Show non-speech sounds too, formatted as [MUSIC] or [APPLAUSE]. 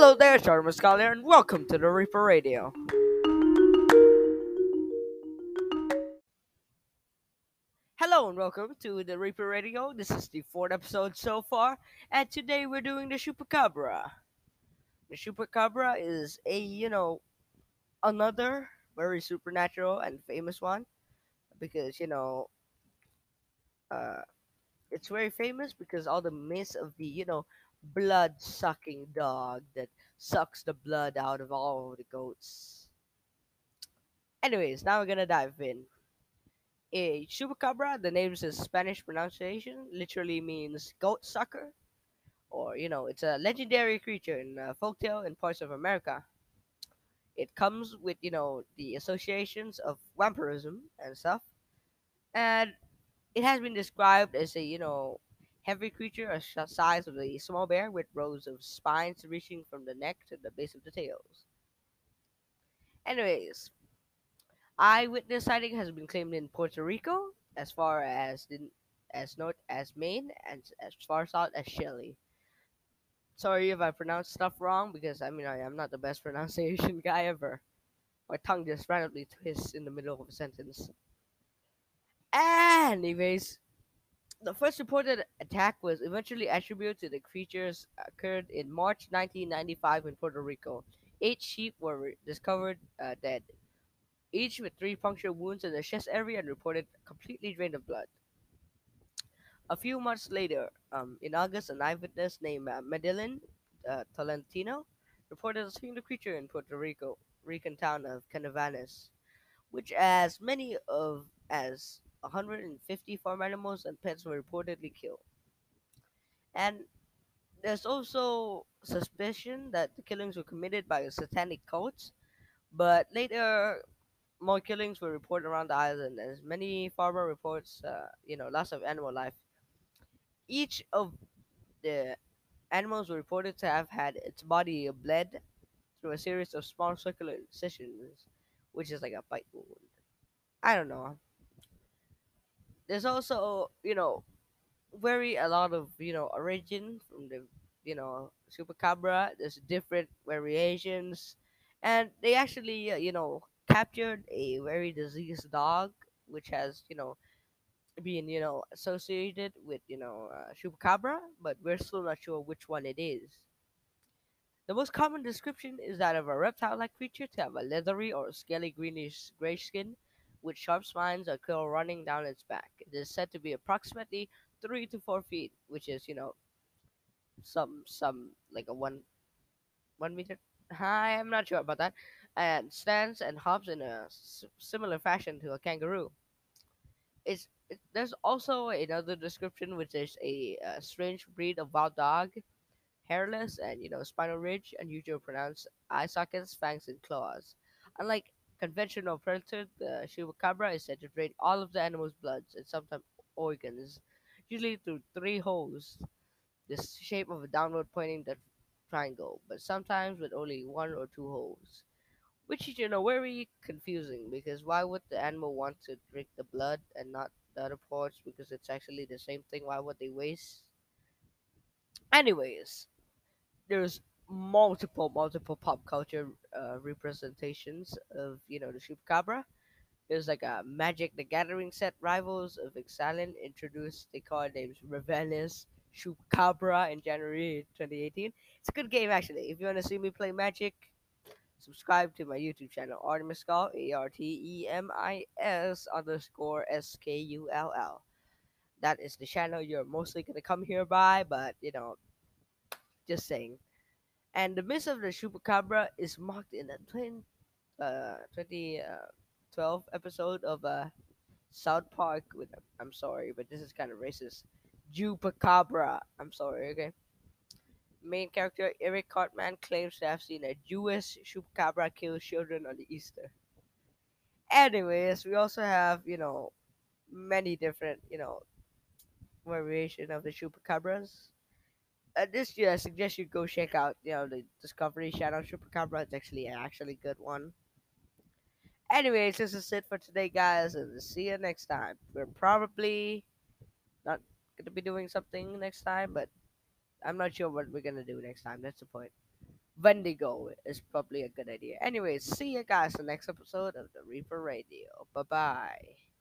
Hello there, Charmer Scholar, and welcome to the Reaper Radio. Hello and welcome to the Reaper Radio. This is the fourth episode so far, and today we're doing the Chupacabra. The Chupacabra is a, you know, another very supernatural and famous one because, you know, uh, it's very famous because all the myths of the, you know, blood sucking dog that sucks the blood out of all of the goats. Anyways, now we're gonna dive in. A chupacabra, the name's a Spanish pronunciation, literally means goat sucker, or you know, it's a legendary creature in uh, folktale in parts of America. It comes with you know the associations of vampirism and stuff, and it has been described as a you know heavy creature a sh- size of a small bear with rows of spines reaching from the neck to the base of the tails. Anyways, eyewitness sighting has been claimed in Puerto Rico, as far as the, as north as Maine, and as far south as Chile. Sorry if I pronounced stuff wrong, because I mean I am not the best [LAUGHS] pronunciation guy ever. My tongue just randomly twists in the middle of a sentence. Anyways, the first reported attack was eventually attributed to the creatures occurred in March 1995 in Puerto Rico. Eight sheep were re- discovered uh, dead, each with three puncture wounds in the chest area and reported completely drained of blood. A few months later, um, in August, an eyewitness named uh, Madelyne uh, Tolentino reported seeing the creature in Puerto Rico, Rican town of Canóvanas, which as many of as 150 farm animals and pets were reportedly killed. And there's also suspicion that the killings were committed by a satanic cult, but later more killings were reported around the island as many farmer reports, uh, you know, loss of animal life. Each of the animals were reported to have had its body bled through a series of small circular incisions, which is like a bite wound. I don't know. There's also, you know, very a lot of you know origin from the you know chupacabra. There's different variations. And they actually uh, you know captured a very diseased dog which has you know been you know associated with you know uh, chupacabra but we're still not sure which one it is. The most common description is that of a reptile-like creature to have a leathery or scaly greenish gray skin with sharp spines or curl running down its back it is said to be approximately three to four feet, which is you know some some like a one one meter [LAUGHS] high. I'm not sure about that. And stands and hops in a s- similar fashion to a kangaroo. It's it, there's also another description which is a, uh strange breed of wild dog, hairless and you know spinal ridge, unusual pronounced eye sockets, fangs, and claws. Unlike conventional predators, the chupacabra is said to drain all of the animal's bloods and sometimes organs, usually through three holes the shape of a downward pointing triangle, but sometimes with only one or two holes. Which is, you know, very confusing because why would the animal want to drink the blood and not the other parts? Because it's actually the same thing. Why would they waste? Anyways, there's multiple, multiple pop culture uh, representations of, you know, the chupacabra. There's like a Magic the Gathering set rivals of Ixalan introduced the card names Ravenous Chupacabra in January 2018. It's a good game actually. If you want to see me play Magic, subscribe to my YouTube channel, Artemis Skull, A R T E M I S underscore S K U L L. That is the channel you're mostly gonna come here by, but you know, just saying. And the myth of the Chupacabra is mocked in the 20, uh, 2012 episode of uh, South Park with I'm sorry, but this is kind of racist. Jewpacabra. I'm sorry, okay. Main character Eric Cartman claims to have seen a Jewish chupacabra kill children on the Easter. Anyways, we also have, you know, many different, you know, variation of the chupacabras. Uh, this year, I suggest you go check out, you know, the Discovery Channel Chupacabra. It's actually an actually good one. Anyways, this is it for today, guys, and see you next time. We're probably not gonna be doing something next time, but I'm not sure what we're gonna do next time. That's the point. Wendigo is probably a good idea. Anyways, see you guys in the next episode of the Reaper Radio. Bye bye.